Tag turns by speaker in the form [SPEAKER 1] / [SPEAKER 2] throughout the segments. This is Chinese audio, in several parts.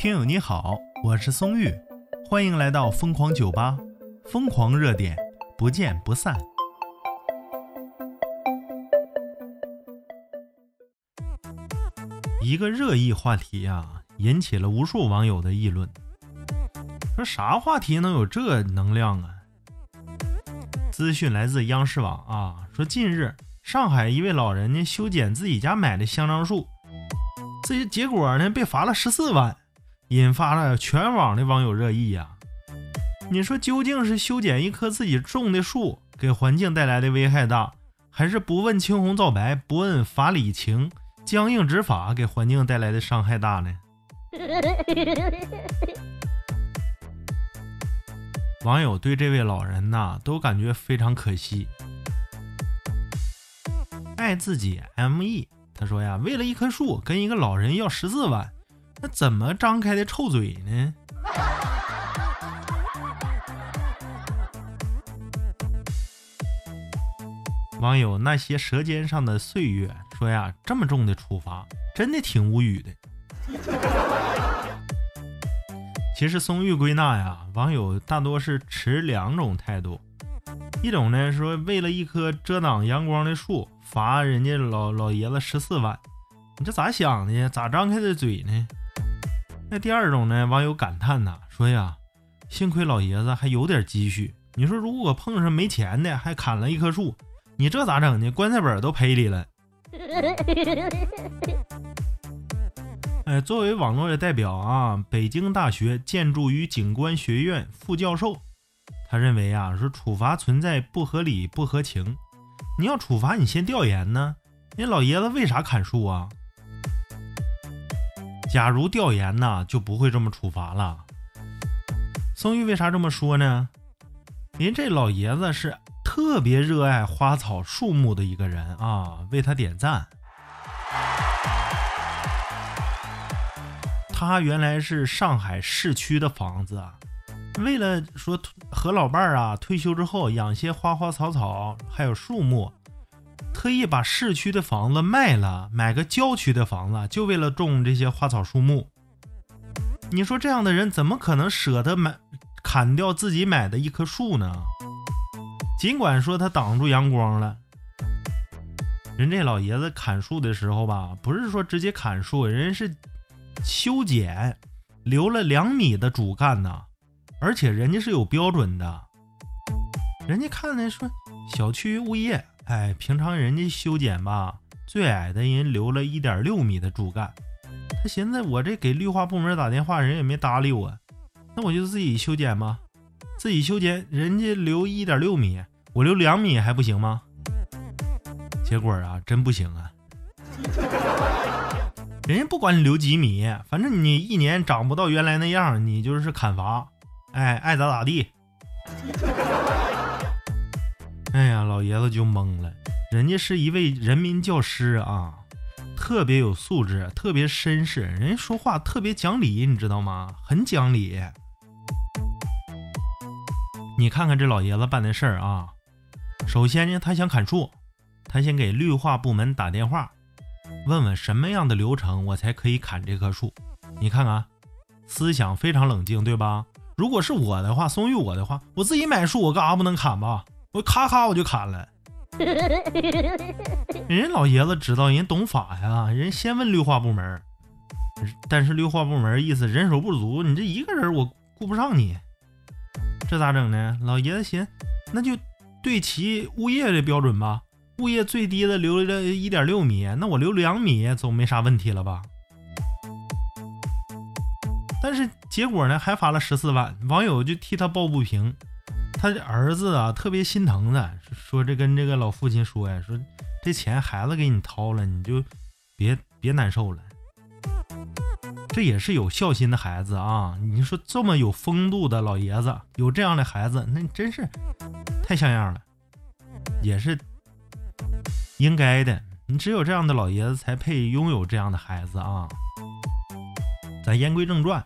[SPEAKER 1] 听友你好，我是松玉，欢迎来到疯狂酒吧，疯狂热点，不见不散。一个热议话题啊，引起了无数网友的议论。说啥话题能有这能量啊？资讯来自央视网啊，说近日上海一位老人呢修剪自己家买的香樟树，这结果呢被罚了十四万，引发了全网的网友热议呀。你说究竟是修剪一棵自己种的树给环境带来的危害大，还是不问青红皂白、不问法理情、僵硬执法给环境带来的伤害大呢？网友对这位老人呐，都感觉非常可惜。爱自己 M E 他说呀，为了一棵树跟一个老人要十四万，那怎么张开的臭嘴呢？网友那些舌尖上的岁月说呀，这么重的处罚，真的挺无语的。其实松玉归纳呀，网友大多是持两种态度，一种呢说为了一棵遮挡阳光的树罚人家老老爷子十四万，你这咋想的？咋张开的嘴呢？那第二种呢，网友感叹呐，说呀，幸亏老爷子还有点积蓄，你说如果碰上没钱的，还砍了一棵树，你这咋整呢？棺材本都赔里了。哎，作为网络的代表啊，北京大学建筑与景观学院副教授，他认为啊，说处罚存在不合理、不合情。你要处罚，你先调研呢。人老爷子为啥砍树啊？假如调研呢，就不会这么处罚了。宋玉为啥这么说呢？人这老爷子是特别热爱花草树木的一个人啊，为他点赞。他原来是上海市区的房子，为了说和老伴儿啊退休之后养些花花草草，还有树木，特意把市区的房子卖了，买个郊区的房子，就为了种这些花草树木。你说这样的人怎么可能舍得买砍掉自己买的一棵树呢？尽管说他挡住阳光了，人这老爷子砍树的时候吧，不是说直接砍树，人是。修剪留了两米的主干呢，而且人家是有标准的。人家看的说，小区物业，哎，平常人家修剪吧，最矮的人留了一点六米的主干。他寻思，我这给绿化部门打电话，人也没搭理我，那我就自己修剪吧。自己修剪，人家留一点六米，我留两米还不行吗？结果啊，真不行啊。人家不管你留几米，反正你一年长不到原来那样，你就是砍伐，哎，爱咋咋地。哎呀，老爷子就懵了，人家是一位人民教师啊，特别有素质，特别绅士，人说话特别讲理，你知道吗？很讲理。你看看这老爷子办的事儿啊，首先呢，他想砍树，他先给绿化部门打电话。问问什么样的流程我才可以砍这棵树？你看看，思想非常冷静，对吧？如果是我的话，松玉我的话，我自己买树，我干啥不能砍吧？我咔咔我就砍了。人家老爷子知道，人懂法呀，人先问绿化部门，但是绿化部门意思人手不足，你这一个人我顾不上你，这咋整呢？老爷子寻，那就对齐物业的标准吧。物业最低的留了一点六米，那我留两米总没啥问题了吧？但是结果呢，还罚了十四万，网友就替他抱不平。他的儿子啊，特别心疼的，说这跟这个老父亲说呀，说这钱孩子给你掏了，你就别别难受了。这也是有孝心的孩子啊！你说这么有风度的老爷子，有这样的孩子，那真是太像样了，也是。应该的，你只有这样的老爷子才配拥有这样的孩子啊！咱言归正传，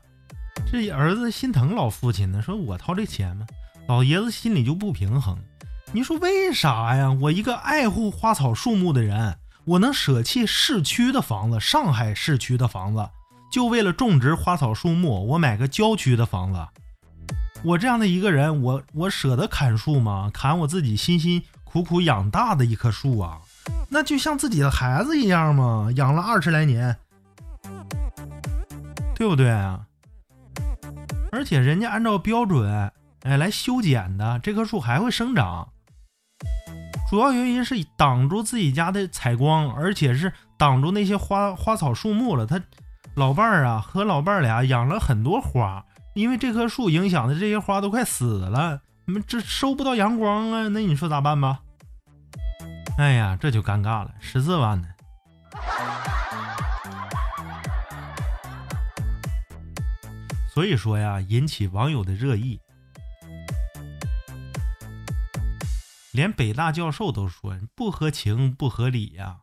[SPEAKER 1] 这儿子心疼老父亲呢，说我掏这钱吗？老爷子心里就不平衡。你说为啥呀？我一个爱护花草树木的人，我能舍弃市区的房子，上海市区的房子，就为了种植花草树木，我买个郊区的房子。我这样的一个人，我我舍得砍树吗？砍我自己辛辛苦苦养大的一棵树啊，那就像自己的孩子一样嘛，养了二十来年，对不对啊？而且人家按照标准，哎，来修剪的，这棵树还会生长。主要原因是挡住自己家的采光，而且是挡住那些花花草树木了。他老伴儿啊和老伴儿俩养了很多花，因为这棵树影响的这些花都快死了，你们这收不到阳光啊，那你说咋办吧？哎呀，这就尴尬了，十四万呢。所以说呀，引起网友的热议。连北大教授都说不合情不合理呀！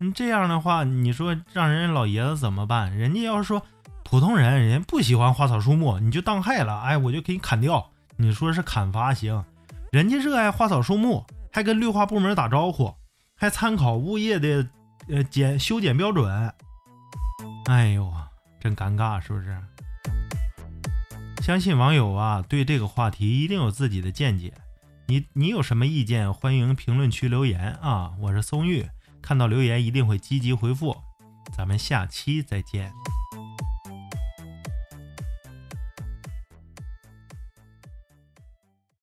[SPEAKER 1] 你这样的话，你说让人家老爷子怎么办？人家要是说普通人，人家不喜欢花草树木，你就当害了，哎，我就给你砍掉。你说是砍伐行？人家热爱花草树木，还跟绿化部门打招呼，还参考物业的呃剪修剪标准。哎呦，真尴尬，是不是？相信网友啊，对这个话题一定有自己的见解。你你有什么意见？欢迎评论区留言啊！我是松玉，看到留言一定会积极回复。咱们下期再见。